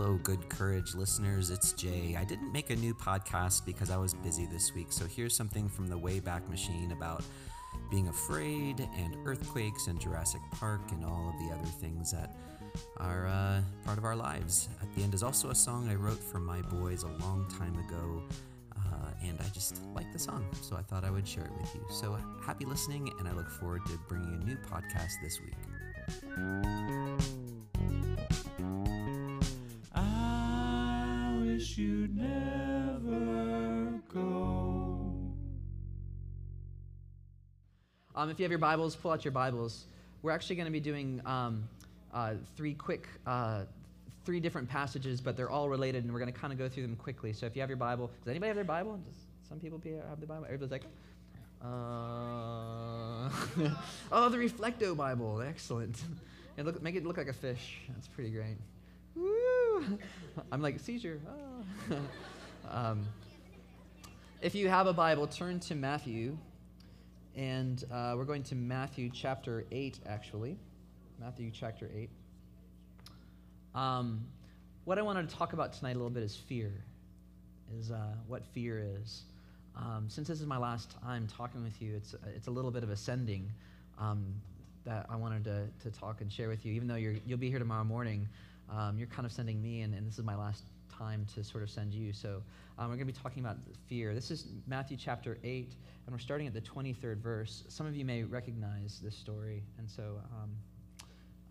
Hello, Good Courage listeners. It's Jay. I didn't make a new podcast because I was busy this week, so here's something from the Wayback Machine about being afraid and earthquakes and Jurassic Park and all of the other things that are uh, part of our lives. At the end is also a song I wrote for my boys a long time ago, uh, and I just like the song, so I thought I would share it with you. So happy listening, and I look forward to bringing a new podcast this week. You'd never go. Um, if you have your Bibles, pull out your Bibles. We're actually going to be doing um, uh, three quick, uh, three different passages, but they're all related, and we're going to kind of go through them quickly. So if you have your Bible, does anybody have their Bible? Does some people be- have the Bible? Everybody's like, uh, oh, the Reflecto Bible, excellent. And look, make it look like a fish. That's pretty great. Woo! I'm like seizure. Ah. um, if you have a Bible, turn to Matthew and uh, we're going to Matthew chapter 8, actually. Matthew chapter 8. Um, what I wanted to talk about tonight a little bit is fear, is uh, what fear is. Um, since this is my last time talking with you, it's, it's a little bit of ascending um, that I wanted to, to talk and share with you. Even though you're, you'll be here tomorrow morning, um, you're kind of sending me, and, and this is my last time to sort of send you. So um, we're going to be talking about fear. This is Matthew chapter 8, and we're starting at the 23rd verse. Some of you may recognize this story, and so um,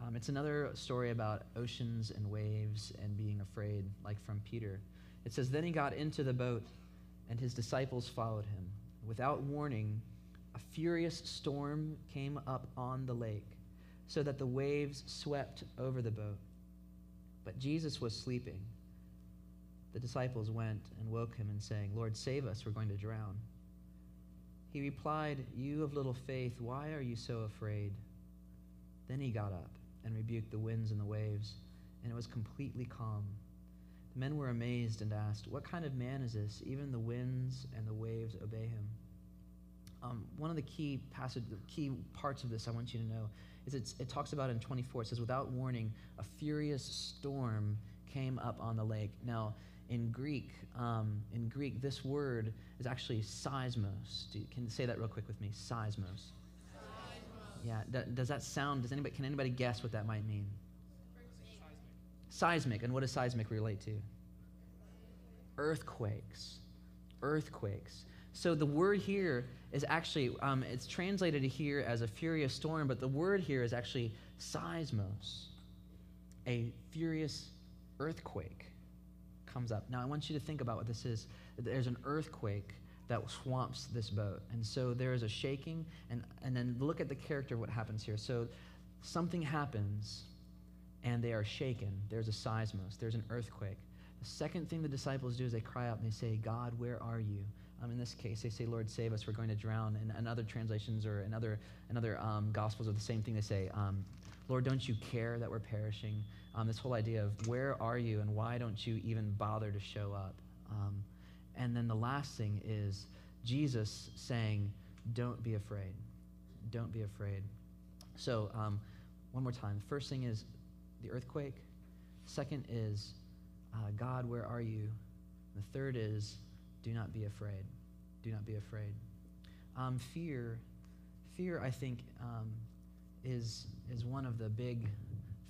um, it's another story about oceans and waves and being afraid, like from Peter. It says, Then he got into the boat, and his disciples followed him. Without warning, a furious storm came up on the lake, so that the waves swept over the boat. But Jesus was sleeping. The disciples went and woke him and saying, Lord, save us, we're going to drown. He replied, You of little faith, why are you so afraid? Then he got up and rebuked the winds and the waves, and it was completely calm. The men were amazed and asked, What kind of man is this? Even the winds and the waves obey him. Um, one of the key passage, key parts of this I want you to know is it talks about in 24. It says, "Without warning, a furious storm came up on the lake." Now, in Greek, um, in Greek, this word is actually seismos. Do you, can you say that real quick with me? Seismos. seismos. Yeah. D- does that sound? Does anybody? Can anybody guess what that might mean? Seismic. seismic. And what does seismic relate to? Earthquakes. Earthquakes. So the word here is actually, um, it's translated here as a furious storm, but the word here is actually seismos, a furious earthquake comes up. Now I want you to think about what this is. There's an earthquake that swamps this boat. And so there is a shaking, and, and then look at the character of what happens here. So something happens, and they are shaken. There's a seismos, there's an earthquake. The second thing the disciples do is they cry out and they say, God, where are you? Um, in this case, they say, Lord, save us, we're going to drown. And, and other translations or in other, in other um, gospels are the same thing. They say, um, Lord, don't you care that we're perishing? Um, this whole idea of where are you and why don't you even bother to show up? Um, and then the last thing is Jesus saying, don't be afraid. Don't be afraid. So, um, one more time. The first thing is the earthquake. Second is, uh, God, where are you? The third is, do not be afraid. Do not be afraid. Um, fear, fear, I think, um, is, is one of the big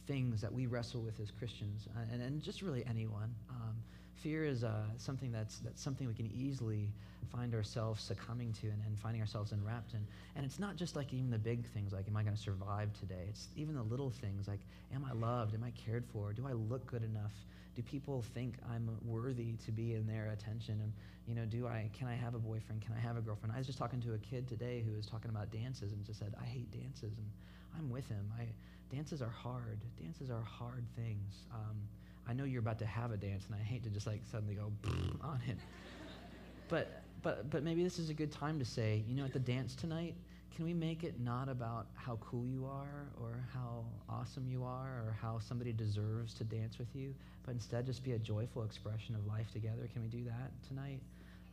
things that we wrestle with as Christians, uh, and, and just really anyone. Um, fear is uh, something that's, that's something we can easily find ourselves succumbing to and, and finding ourselves enwrapped in. And it's not just like even the big things, like, am I going to survive today? It's even the little things, like, am I loved? Am I cared for? Do I look good enough? Do people think I'm worthy to be in their attention? And, you know, do I, can I have a boyfriend? Can I have a girlfriend? I was just talking to a kid today who was talking about dances and just said, I hate dances. And I'm with him. I, dances are hard. Dances are hard things. Um, I know you're about to have a dance, and I hate to just like suddenly go on it. But, but, but maybe this is a good time to say, you know, at the dance tonight, can we make it not about how cool you are or how awesome you are or how somebody deserves to dance with you, but instead just be a joyful expression of life together? Can we do that tonight?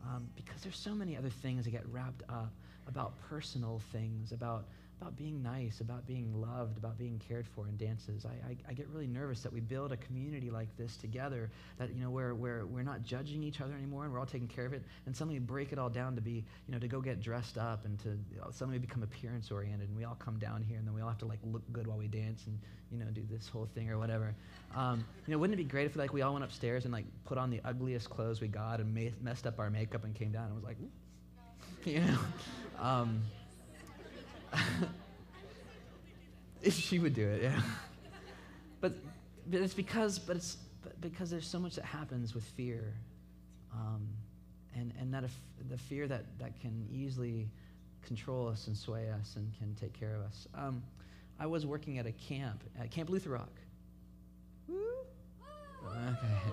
Um, because there's so many other things that get wrapped up about personal things, about about being nice, about being loved, about being cared for in dances. I, I, I, get really nervous that we build a community like this together, that, you know, where, where we're not judging each other anymore and we're all taking care of it, and suddenly break it all down to be, you know, to go get dressed up and to you know, suddenly become appearance oriented, and we all come down here and then we all have to, like, look good while we dance and, you know, do this whole thing or whatever. Um, you know, wouldn't it be great if, like, we all went upstairs and, like, put on the ugliest clothes we got and ma- messed up our makeup and came down and was like, you know? Um, she would do it, yeah. But, but it's because, but it's but because there's so much that happens with fear, um, and and that if, the fear that that can easily control us and sway us and can take care of us. Um, I was working at a camp at Camp Lutherock. Woo? Okay.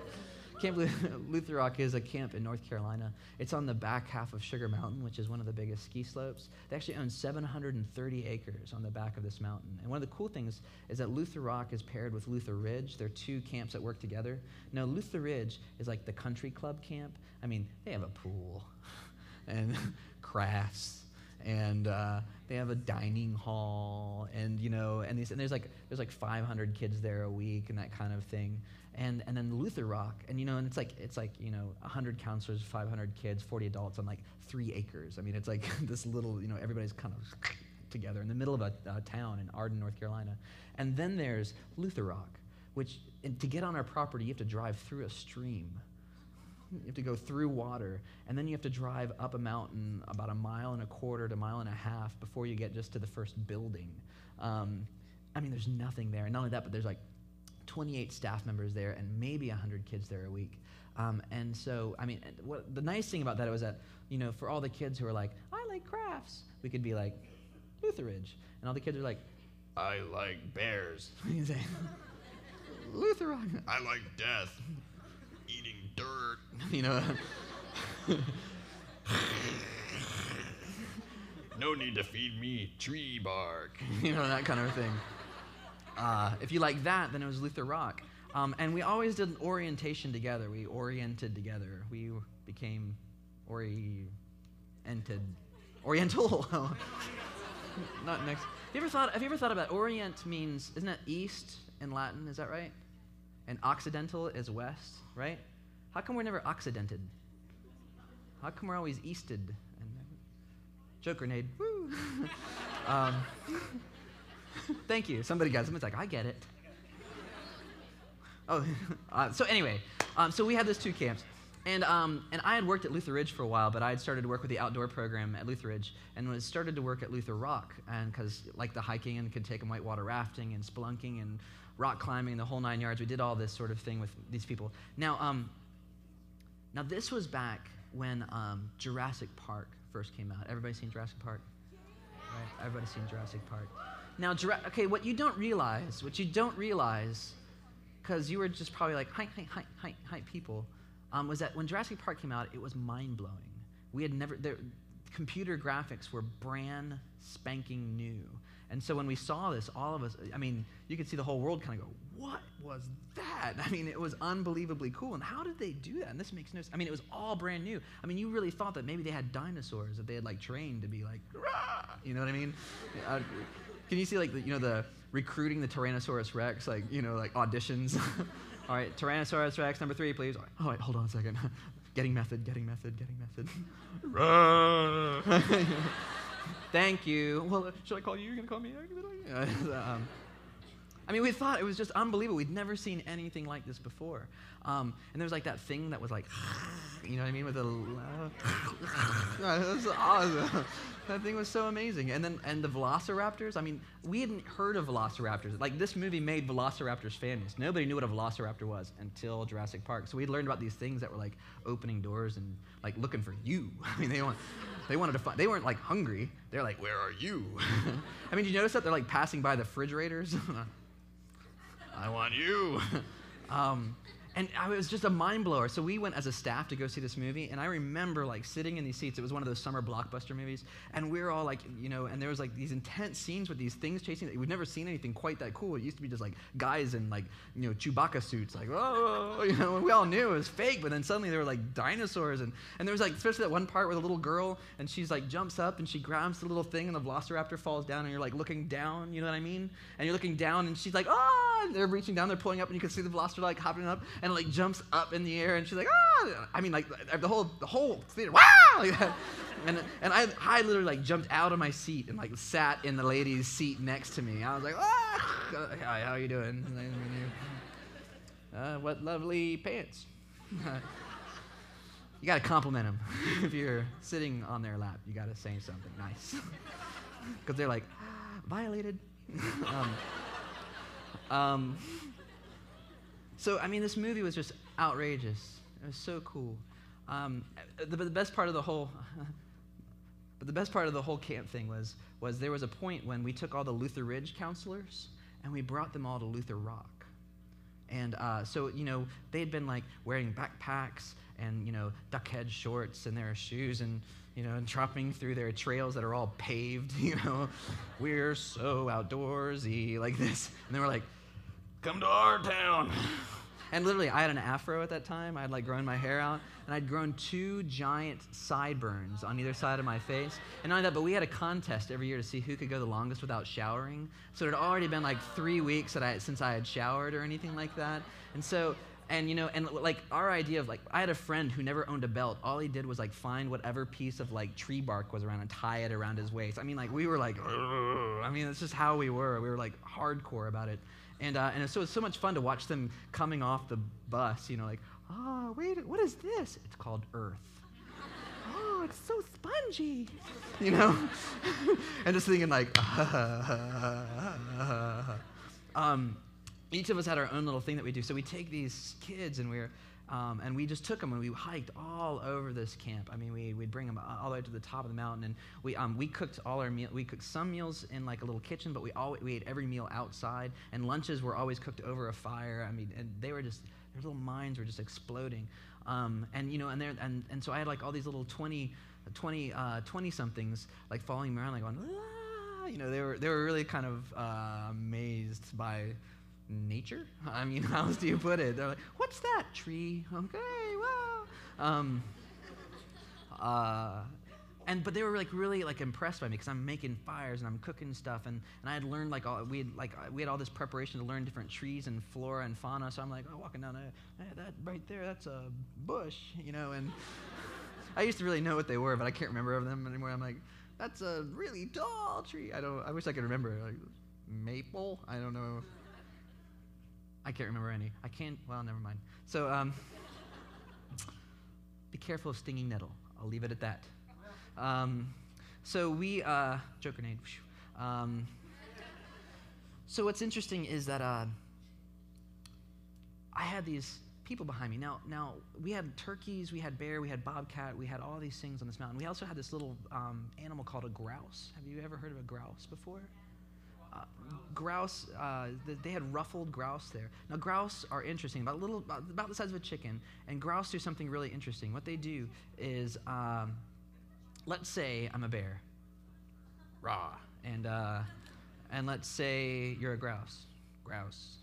Camp Lutherock is a camp in North Carolina. It's on the back half of Sugar Mountain, which is one of the biggest ski slopes. They actually own 730 acres on the back of this mountain. And one of the cool things is that Lutherock is paired with Lutheridge. They're two camps that work together. Now, Lutheridge is like the country club camp. I mean, they have a pool and crafts and uh, they have a dining hall and you know and, these, and there's like there's like 500 kids there a week and that kind of thing and and then Lutherock, and you know, and it's like it's like you know, 100 counselors, 500 kids, 40 adults on like three acres. I mean, it's like this little, you know, everybody's kind of together in the middle of a, a town in Arden, North Carolina. And then there's Lutherock, which to get on our property, you have to drive through a stream. You have to go through water, and then you have to drive up a mountain about a mile and a quarter to a mile and a half before you get just to the first building. Um, I mean, there's nothing there. And not only that, but there's like 28 staff members there and maybe 100 kids there a week. Um, and so, I mean, what, the nice thing about that was that, you know, for all the kids who are like, I like crafts, we could be like, Lutheridge. And all the kids are like, I like bears. you say, Luther, I like death. Eating dirt. you know. no need to feed me tree bark. you know, that kind of thing. Uh, if you like that, then it was Lutherock. Um, and we always did an orientation together. We oriented together. We became oriented. Oriental. Not next. Have you ever thought? Have you ever thought about Orient means? Isn't that east in Latin? Is that right? And Occidental is west, right? How come we're never Occidented? How come we're always easted? And joke grenade. Woo. um, Thank you. Somebody got. Somebody's like, I get it. Oh, uh, so anyway, um, so we had those two camps. And, um, and I had worked at Lutheridge for a while, but I had started to work with the outdoor program at Lutheridge and was started to work at Lutherock. And because, like the hiking and could take them whitewater rafting and spelunking and rock climbing, the whole nine yards, we did all this sort of thing with these people. Now, um, now this was back when um, Jurassic Park first came out. Everybody seen Jurassic Park? Right? Everybody's seen Jurassic Park. Now, okay, what you don't realize, what you don't realize, because you were just probably like, hi, hi, hi, hi, hi, people, um, was that when Jurassic Park came out, it was mind blowing. We had never, there, computer graphics were brand spanking new. And so when we saw this, all of us, I mean, you could see the whole world kind of go, what was that? I mean, it was unbelievably cool. And how did they do that? And this makes no sense. I mean, it was all brand new. I mean, you really thought that maybe they had dinosaurs that they had like trained to be like, Rah! you know what I mean? Uh, can you see like the, you know the recruiting the Tyrannosaurus Rex like you know like auditions? All right, Tyrannosaurus Rex number three, please. All right, hold on a second. getting method, getting method, getting method. Thank you. Well, uh, should I call you? You're gonna call me? um, I mean, we thought it was just unbelievable. We'd never seen anything like this before. Um, and there was like that thing that was like, you know what I mean, with a. that was awesome. That thing was so amazing. And then and the Velociraptors. I mean, we hadn't heard of Velociraptors. Like this movie made Velociraptors famous. Nobody knew what a Velociraptor was until Jurassic Park. So we'd learned about these things that were like opening doors and like looking for you. I mean, they want. They wanted to find, they weren't like hungry. They're like, where are you? I mean, did you notice that they're like passing by the refrigerators? I want you. um, and I was just a mind blower. So we went as a staff to go see this movie, and I remember like sitting in these seats. It was one of those summer blockbuster movies, and we were all like, you know, and there was like these intense scenes with these things chasing. We've never seen anything quite that cool. It used to be just like guys in like you know Chewbacca suits, like oh, you know, we all knew it was fake. But then suddenly there were like dinosaurs, and and there was like especially that one part where the little girl and she's like jumps up and she grabs the little thing, and the Velociraptor falls down, and you're like looking down. You know what I mean? And you're looking down, and she's like, ah, and they're reaching down, they're pulling up, and you can see the Velociraptor like hopping up, and like jumps up in the air, and she's like, ah! I mean, like the whole the whole theater, wow! That. And and I I literally like jumped out of my seat and like sat in the lady's seat next to me. I was like, ah! Hi, how are you doing? Uh, what lovely pants. you got to compliment them if you're sitting on their lap. You got to say something nice because they're like violated. um, um, so, I mean, this movie was just outrageous. It was so cool. Um, the, the best part of the whole, but the best part of the whole camp thing was, was there was a point when we took all the Lutheridge counselors and we brought them all to Lutherock. And uh, so, you know, they had been like wearing backpacks and, you know, duck head shorts and their shoes and, you know, and tropping through their trails that are all paved, you know. We're so outdoorsy, like this. And they were like, come to our town. And literally, I had an afro at that time. I had like grown my hair out, and I'd grown two giant sideburns on either side of my face. And not only that, but we had a contest every year to see who could go the longest without showering. So it had already been like three weeks that I, since I had showered or anything like that. And so, and you know, and like our idea of like, I had a friend who never owned a belt. All he did was like find whatever piece of like tree bark was around and tie it around his waist. I mean, like we were like, I mean, it's just how we were. We were like hardcore about it. And, uh, and so it's so much fun to watch them coming off the bus, you know, like, oh, wait, what is this? It's called Earth. oh, it's so spongy, you know? and just thinking, like, um, each of us had our own little thing that we do. So we take these kids and we're, um, and we just took them and we hiked all over this camp. I mean, we, we'd bring them all the way to the top of the mountain, and we, um, we cooked all our meal. We cooked some meals in like a little kitchen, but we always we ate every meal outside. And lunches were always cooked over a fire. I mean, and they were just their little minds were just exploding. Um, and you know, and there and and so I had like all these little 20, 20, uh, 20 somethings like following me around, like going, ah! you know, they were they were really kind of uh, amazed by nature. I mean, how else do you put it? They're like, what's that tree? Okay, wow. Um, uh, and but they were like really like impressed by me because I'm making fires and I'm cooking stuff and, and I had learned like all we had like we had all this preparation to learn different trees and flora and fauna. So I'm like oh, walking down there, hey, that right there, that's a bush, you know. And I used to really know what they were, but I can't remember them anymore. I'm like, that's a really tall tree. I don't. I wish I could remember like maple. I don't know. I can't remember any. I can't, well, never mind. So um, be careful of stinging nettle. I'll leave it at that. Um, so we, uh, joke grenade. Um, so what's interesting is that uh, I had these people behind me. Now, now we had turkeys, we had bear, we had bobcat, we had all these things on this mountain. We also had this little um, animal called a grouse. Have you ever heard of a grouse before? Uh, grouse, uh, they had ruffled grouse there. Now, grouse are interesting, about, little, about the size of a chicken, and grouse do something really interesting. What they do is, um, let's say I'm a bear, raw, and, uh, and let's say you're a grouse, grouse.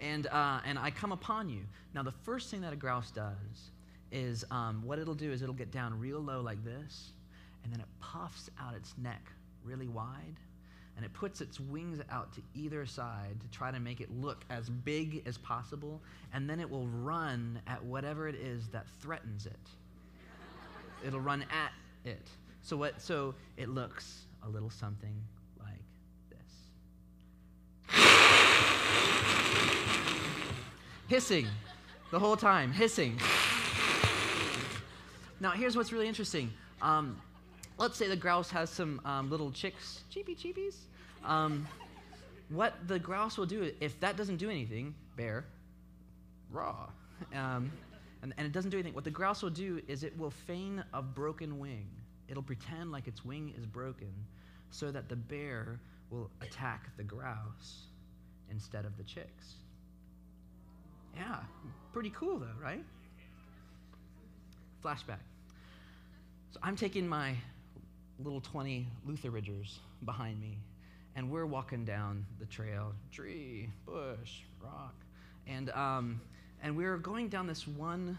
And, uh, and I come upon you. Now, the first thing that a grouse does is um, what it'll do is it'll get down real low like this, and then it puffs out its neck really wide and it puts its wings out to either side to try to make it look as big as possible, and then it will run at whatever it is that threatens it. It'll run at it. So what so it looks a little something like this. hissing the whole time, hissing. Now, here's what's really interesting. Um, let's say the grouse has some um, little chicks, cheepy cheepies. Um, what the grouse will do, if that doesn't do anything, bear, raw, um, and, and it doesn't do anything, what the grouse will do is it will feign a broken wing. It'll pretend like its wing is broken so that the bear will attack the grouse instead of the chicks. Yeah, pretty cool though, right? Flashback. So I'm taking my little 20 Luther Ridgers behind me, and we're walking down the trail tree, bush, rock. And, um, and we were going down this one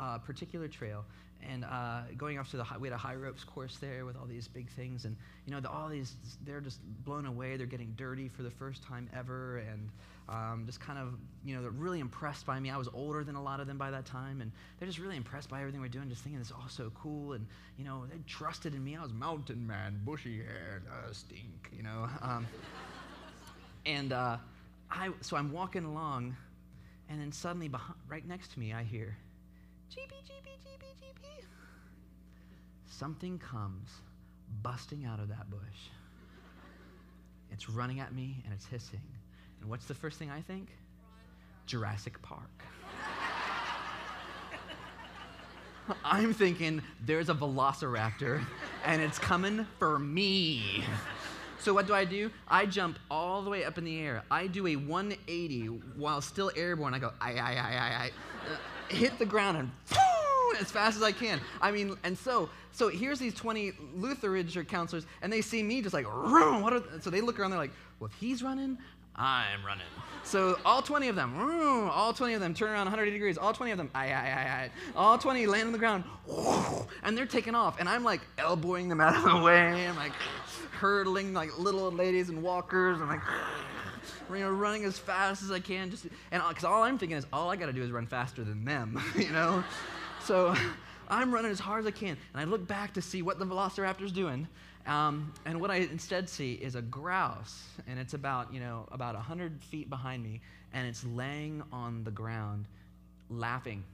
uh, particular trail. And uh, going off to the high, we had a high ropes course there with all these big things. And you know the, all these they're just blown away. They're getting dirty for the first time ever. And um, just kind of you know they're really impressed by me. I was older than a lot of them by that time. And they're just really impressed by everything we're doing. Just thinking this is all so cool. And you know they trusted in me. I was mountain man bushy hair uh, stink you know? Um, and uh, I, so i'm walking along and then suddenly behind, right next to me i hear Something comes busting out of that bush. It's running at me and it's hissing. And what's the first thing I think? Jurassic Park. I'm thinking there's a velociraptor and it's coming for me. So what do I do? I jump all the way up in the air. I do a 180 while still airborne. I go, I, I, I, I, I. Hit the ground and as fast as I can. I mean, and so, so here's these 20 Lutheridge counselors, and they see me just like, what are, so they look around, they're like, well, if he's running, I'm running. So all 20 of them, all 20 of them turn around 180 degrees. All 20 of them, aye, aye, aye, aye. All 20 land on the ground, and they're taking off. And I'm like elbowing them out of the way. I'm like hurdling like little ladies and walkers. I'm like, you know, running as fast as I can. Just and because all I'm thinking is all I got to do is run faster than them, you know. so I'm running as hard as I can, and I look back to see what the Velociraptor's doing. Um, and what I instead see is a grouse, and it's about you know about hundred feet behind me, and it's laying on the ground, laughing.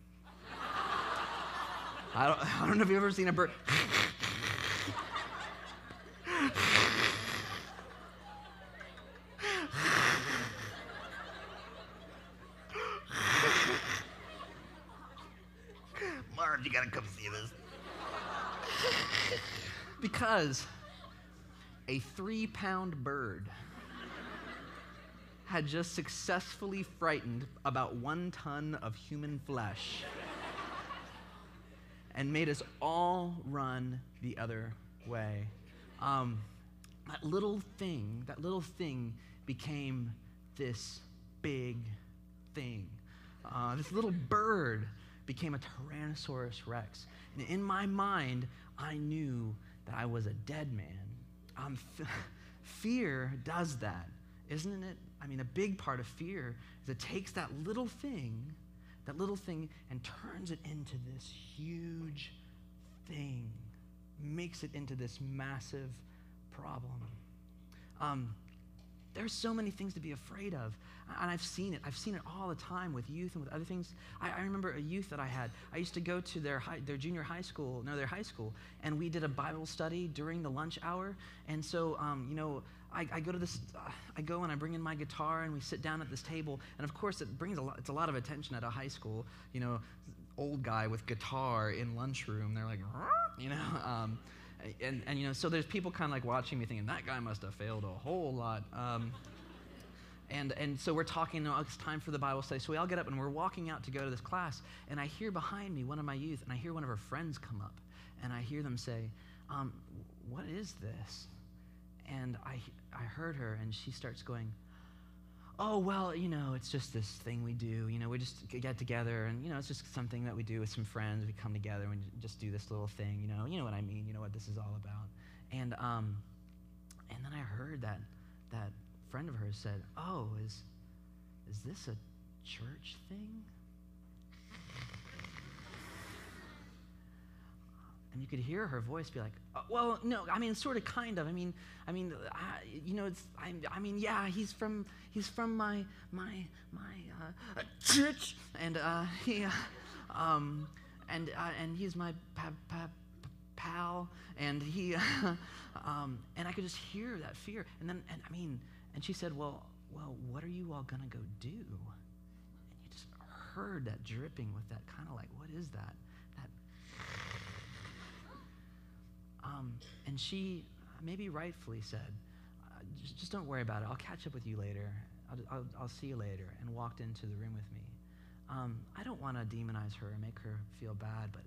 I don't, I don't know if you've ever seen a bird. Marv, you gotta come see this. because a three pound bird had just successfully frightened about one ton of human flesh and made us all run the other way. Um, that little thing, that little thing became this big thing. Uh, this little bird became a Tyrannosaurus Rex. And in my mind, I knew that I was a dead man. Um, f- fear does that, isn't it? I mean, a big part of fear is it takes that little thing, that little thing, and turns it into this huge thing, makes it into this massive problem. Um, there's so many things to be afraid of. And I've seen it. I've seen it all the time with youth and with other things. I, I remember a youth that I had. I used to go to their, high, their junior high school, no, their high school, and we did a Bible study during the lunch hour. And so, um, you know, I, I, go to this, uh, I go and I bring in my guitar and we sit down at this table. And of course, it brings a lot, it's a lot of attention at a high school. You know, old guy with guitar in lunchroom. They're like, you know. Um, and, and you know, so there's people kind of like watching me thinking that guy must have failed a whole lot. Um, and, and so we're talking, oh, it's time for the Bible study. So we all get up and we're walking out to go to this class. And I hear behind me one of my youth, and I hear one of her friends come up. And I hear them say, um, What is this? And I, I heard her, and she starts going, Oh, well, you know, it's just this thing we do. You know, we just get together, and, you know, it's just something that we do with some friends. We come together and just do this little thing, you know. You know what I mean. You know what this is all about. And, um, and then I heard that, that friend of hers said, "Oh, is is this a church thing?" And you could hear her voice be like, oh, "Well, no, I mean, sort of, kind of. I mean, I mean, I, you know, it's, I, I mean, yeah, he's from, he's from my, my, my uh, church, and uh, he, uh, um, and uh, and he's my pa- pa- pal, and he, um, and I could just hear that fear, and then, and I mean." And she said, Well, well, what are you all to go do? And you just heard that dripping with that kind of like, What is that? Um, and she maybe rightfully said, uh, just, just, don't worry about it. I'll catch up with you later. I'll, I'll, I'll see you later. And walked into the room with me. Um, I don't want to demonize her and make her feel bad, but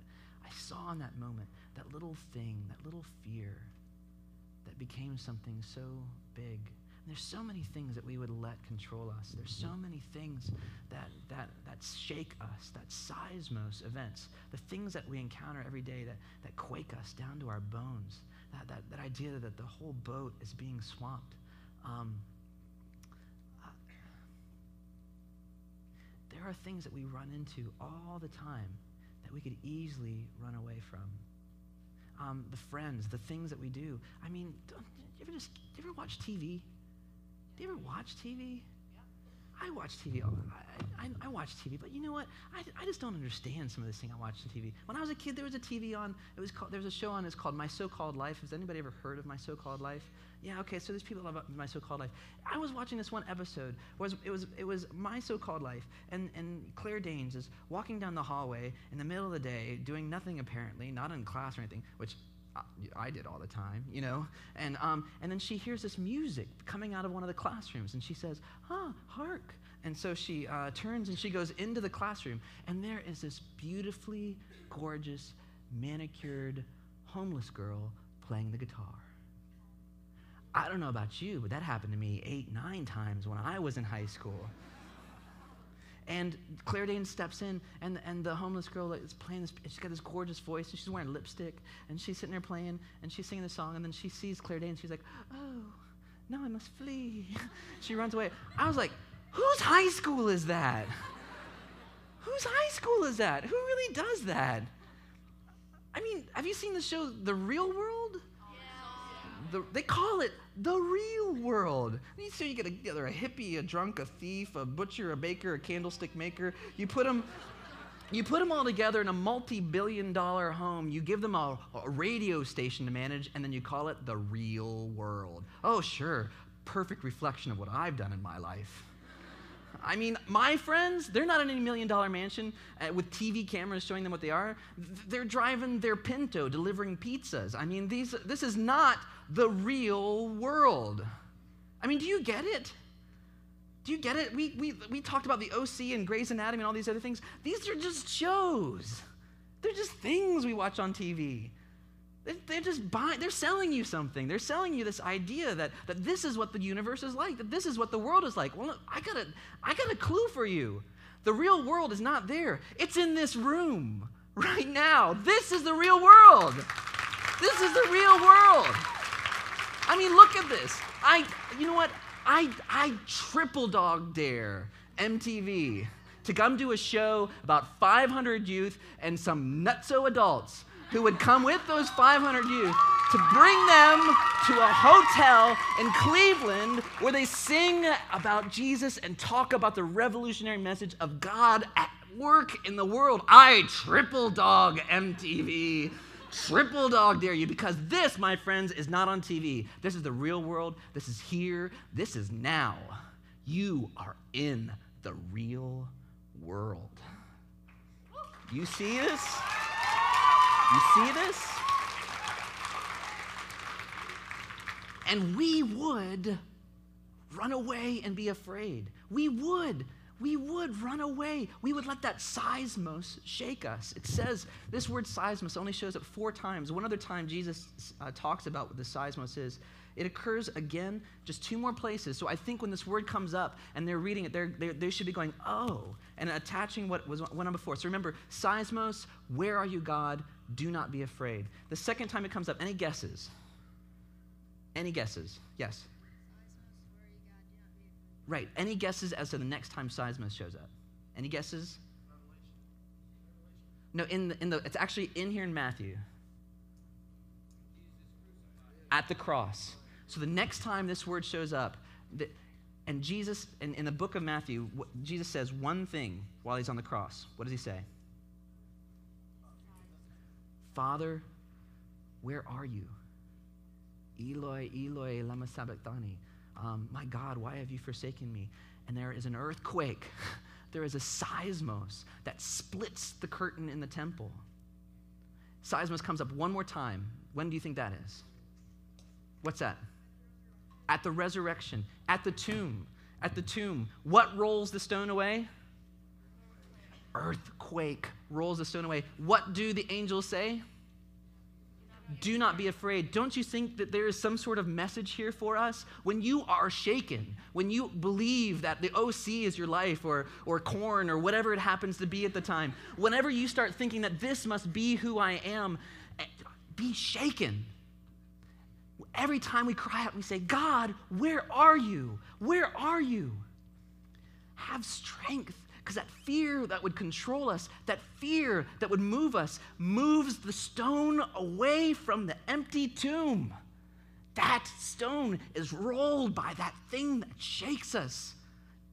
I saw in that moment that little thing, that little fear that became something so big. There's so many things that we would let control us. There's so many things that, that, that shake us, that seismos events, the things that we encounter every day that, that quake us down to our bones. That, that, that idea that the whole boat is being swamped. Um, uh, there are things that we run into all the time that we could easily run away from. Um, the friends, the things that we do. I mean, you ever just you ever watch TV? Do you ever watch TV? I watch TV. I, I, I watch TV, but you know what? I, I just don't understand some of this thing I watch on TV. When I was a kid, there was a TV on. It was called. There was a show on. It's called My So-Called Life. Has anybody ever heard of My So-Called Life? Yeah. Okay. So there's people about My So-Called Life. I was watching this one episode. Was it was it was My So-Called Life, and and Claire Danes is walking down the hallway in the middle of the day, doing nothing apparently, not in class or anything, which I- did all the time, you know. And um, and then she hears this music coming out of one of the classrooms, and she says, "Ah, hark!" And so she uh, turns and she goes into the classroom, and there is this beautifully gorgeous, manicured, homeless girl playing the guitar. I don't know about you, but that happened to me eight, nine times when I was in high school. And Claire Danes steps in, and, and the homeless girl is playing this. She's got this gorgeous voice, and she's wearing lipstick, and she's sitting there playing, and she's singing the song, and then she sees Claire Danes. She's like, "Oh, now I must flee." she runs away. I was like, "Whose high school is that? Whose high school is that? Who really does that?" I mean, have you seen the show The Real World? The, they call it the real world. You- So you get together a hippie, a drunk, a thief, a butcher, a baker, a candlestick maker. You put them, you put them all together in a multi-billion-dollar home. You give them a, a radio station to manage, and then you call it the real world. Oh, sure, perfect reflection of what I've done in my life. I mean, my friends, they're not in any million dollar mansion uh, with TV cameras showing them what they are. Th- They're driving their Pinto delivering pizzas. I mean, these, this is not the real world. I mean, do you get it? Do you get it? We, we, we talked about the OC and Grey's Anatomy and all these other things. These are just shows, they're just things we watch on TV. They- They're just buying, they're selling you something. They're selling you this idea that, that this is what the universe is like, that this is what the world is like. Well, I got, a, I got a clue for you. The real world is not there, it's in this room right now. This is the real world. This is the real world. I mean, look at this. I, you know what? I, I triple dog dare MTV to come do a show about 500 youth and some nutso adults who would come with those 500 youth to bring them to a hotel in Cleveland where they sing about Jesus and talk about the revolutionary message of God at work in the world. I triple dog MTV triple dog dare you because this, my friends, is not on TV. This is the real world. This is here. This is now. You are in the real world. You see this? You see this? And we would run away and be afraid. We would. We would run away. We would let that seismos shake us. It says this word seismos only shows up four times. One other time Jesus uh, talks about what the seismos is. It occurs again, just two more places. So I think when this word comes up and they're reading it, they're, they're, they should be going, oh, and attaching what was went on before. So remember, seismos, where are you, God? Do not be afraid. The second time it comes up, any guesses? Any guesses? Yes. Right. Any guesses as to the next time seismos shows up? Any guesses? No, in the, in the it's actually in here in Matthew. At the cross. So the next time this word shows up, the, and Jesus, in, in the book of Matthew, Jesus says one thing while he's on the cross. What does he say? Father, where are you? Eloi, Eloi, lama sabachthani. Um, my God, why have you forsaken me? And there is an earthquake. There is a seismos that splits the curtain in the temple. Seismos comes up one more time. When do you think that is? What's that? At the resurrection, at the tomb. At the tomb. What rolls the stone away? earthquake rolls the stone away. What do the angels say? Do not be afraid. Don't you think that there is some sort of message here for us? When you are shaken, when you believe that the OC is your life or, or corn or whatever it happens to be at the time, whenever you start thinking that this must be who I am, eh, be shaken. Every time we cry out, we say, God, where are you? Where are you? Have strength because that fear that would control us, that fear that would move us, moves the stone away from the empty tomb. That stone is rolled by that thing that shakes us.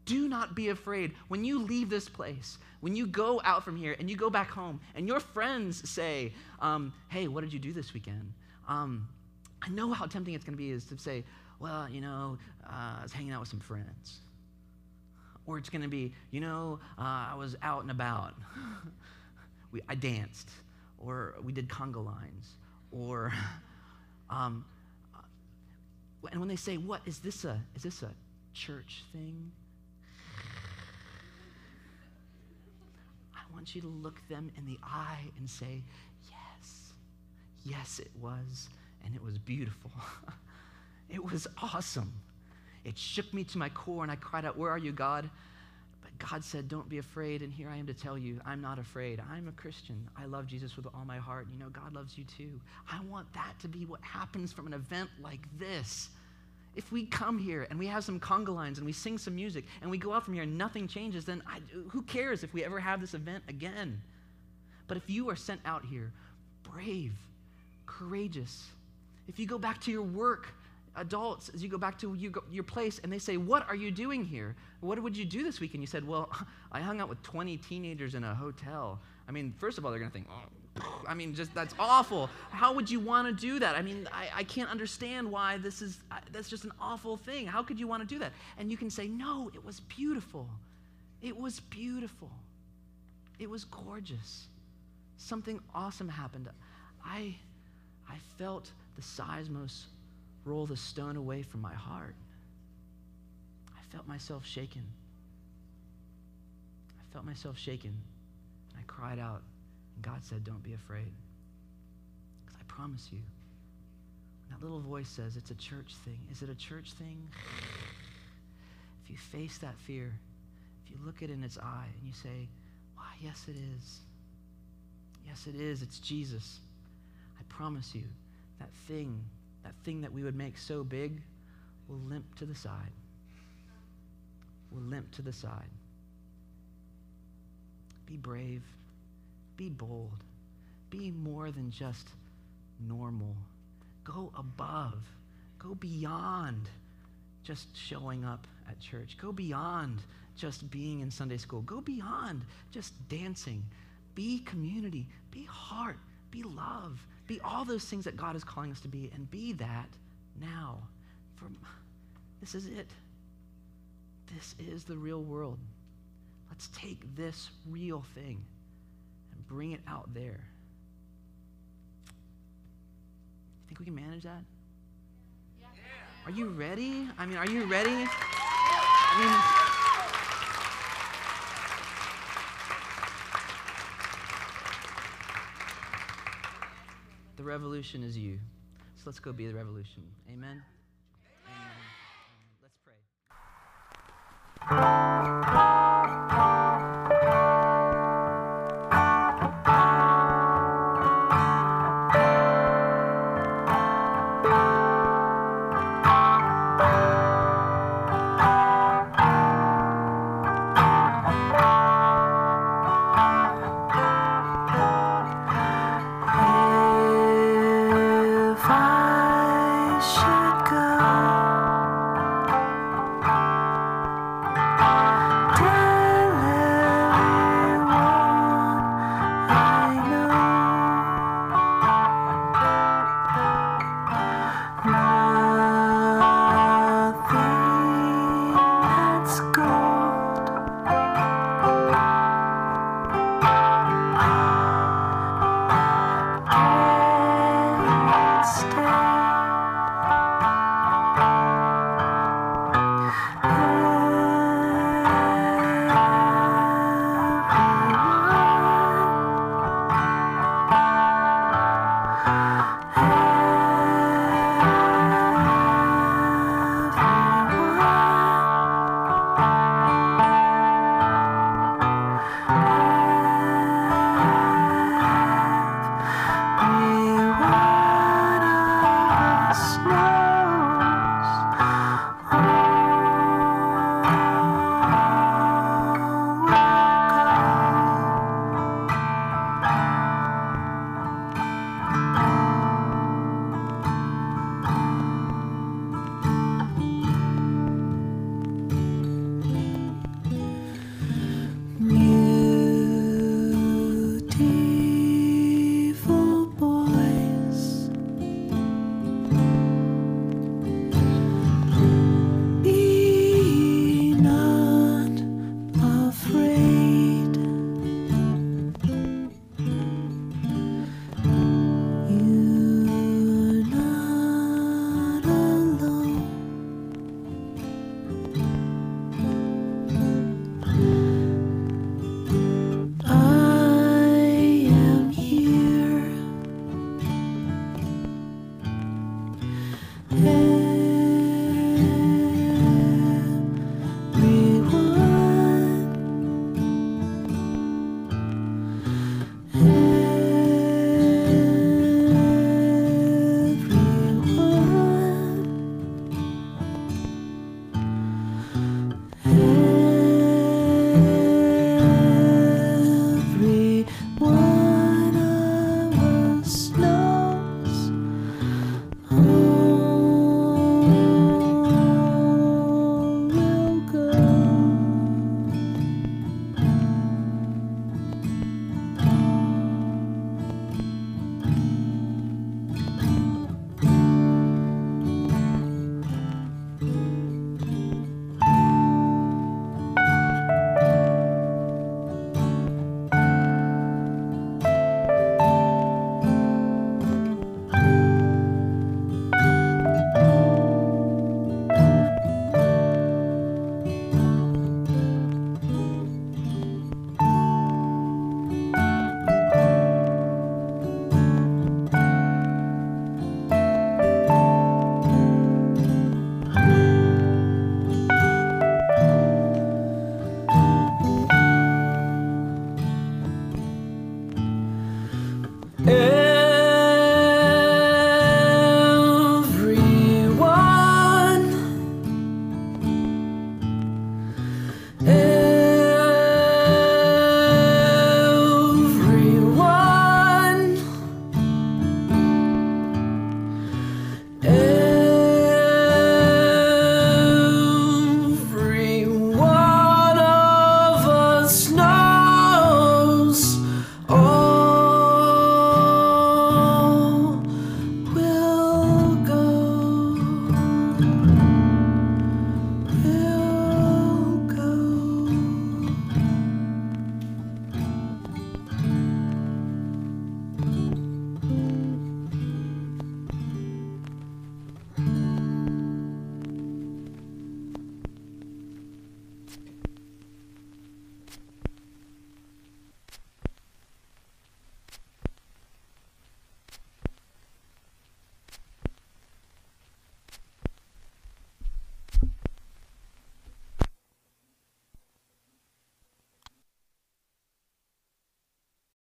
Do not be afraid. When you leave this place, when you go out from here and you go back home, and your friends say, um, Hey, what did you do this weekend? Um, I know how tempting it's going to be is to say, Well, you know, uh, I was hanging out with some friends. Or it's going to be, you know, uh, I was out and about. we, I danced. Or we did conga lines. Or, um, and when they say, what, is this a, is this a church thing? I want you to look them in the eye and say, yes, yes, it was, and it was beautiful. it was awesome. It shook me to my core, and I cried out, Where are you, God? But God said, Don't be afraid. And here I am to tell you, I'm not afraid. I'm a Christian. I love Jesus with all my heart. You know, God loves you too. I want that to be what happens from an event like this. If we come here and we have some conga lines and we sing some music and we go out from here and nothing changes, then I, who cares if we ever have this event again? But if you are sent out here, brave, courageous, if you go back to your work adults, as you go back to you go, your place and they say, What are you doing here? What would you do this week? And you said, Well, I hung out with 20 teenagers in a hotel. I mean, first of all, they're going to think, Oh, I mean, just that's awful. How would you want to do that? I mean, I, I can't understand why this is, that's just an awful thing. How could you want to do that? And you can say, No, it was beautiful. It was beautiful. It was gorgeous. Something awesome happened. I, I felt the seismos roll the stone away from my heart. I felt myself shaken. I felt myself shaken. And I cried out, and God said, Don't be afraid. Because I promise you, that little voice says it's a church thing. Is it a church thing? if you face that fear, if you look it in its eye and you say, Why, yes, it is. Yes, it is. It's Jesus. I promise you, that thing that thing that we would make so big will limp to the side. Will limp to the side. Be brave. Be bold. Be more than just normal. Go above. Go beyond just showing up at church. Go beyond just being in Sunday school. Go beyond just dancing. Be community. Be heart. Be love. Be all those things that God is calling us to be, and be that now. For this is it. This is the real world. Let's take this real thing and bring it out there. You think we can manage that? Are you ready? I mean, are you ready? I mean, revolution is you. So let's go be the revolution. Amen. Amen. Let's pray.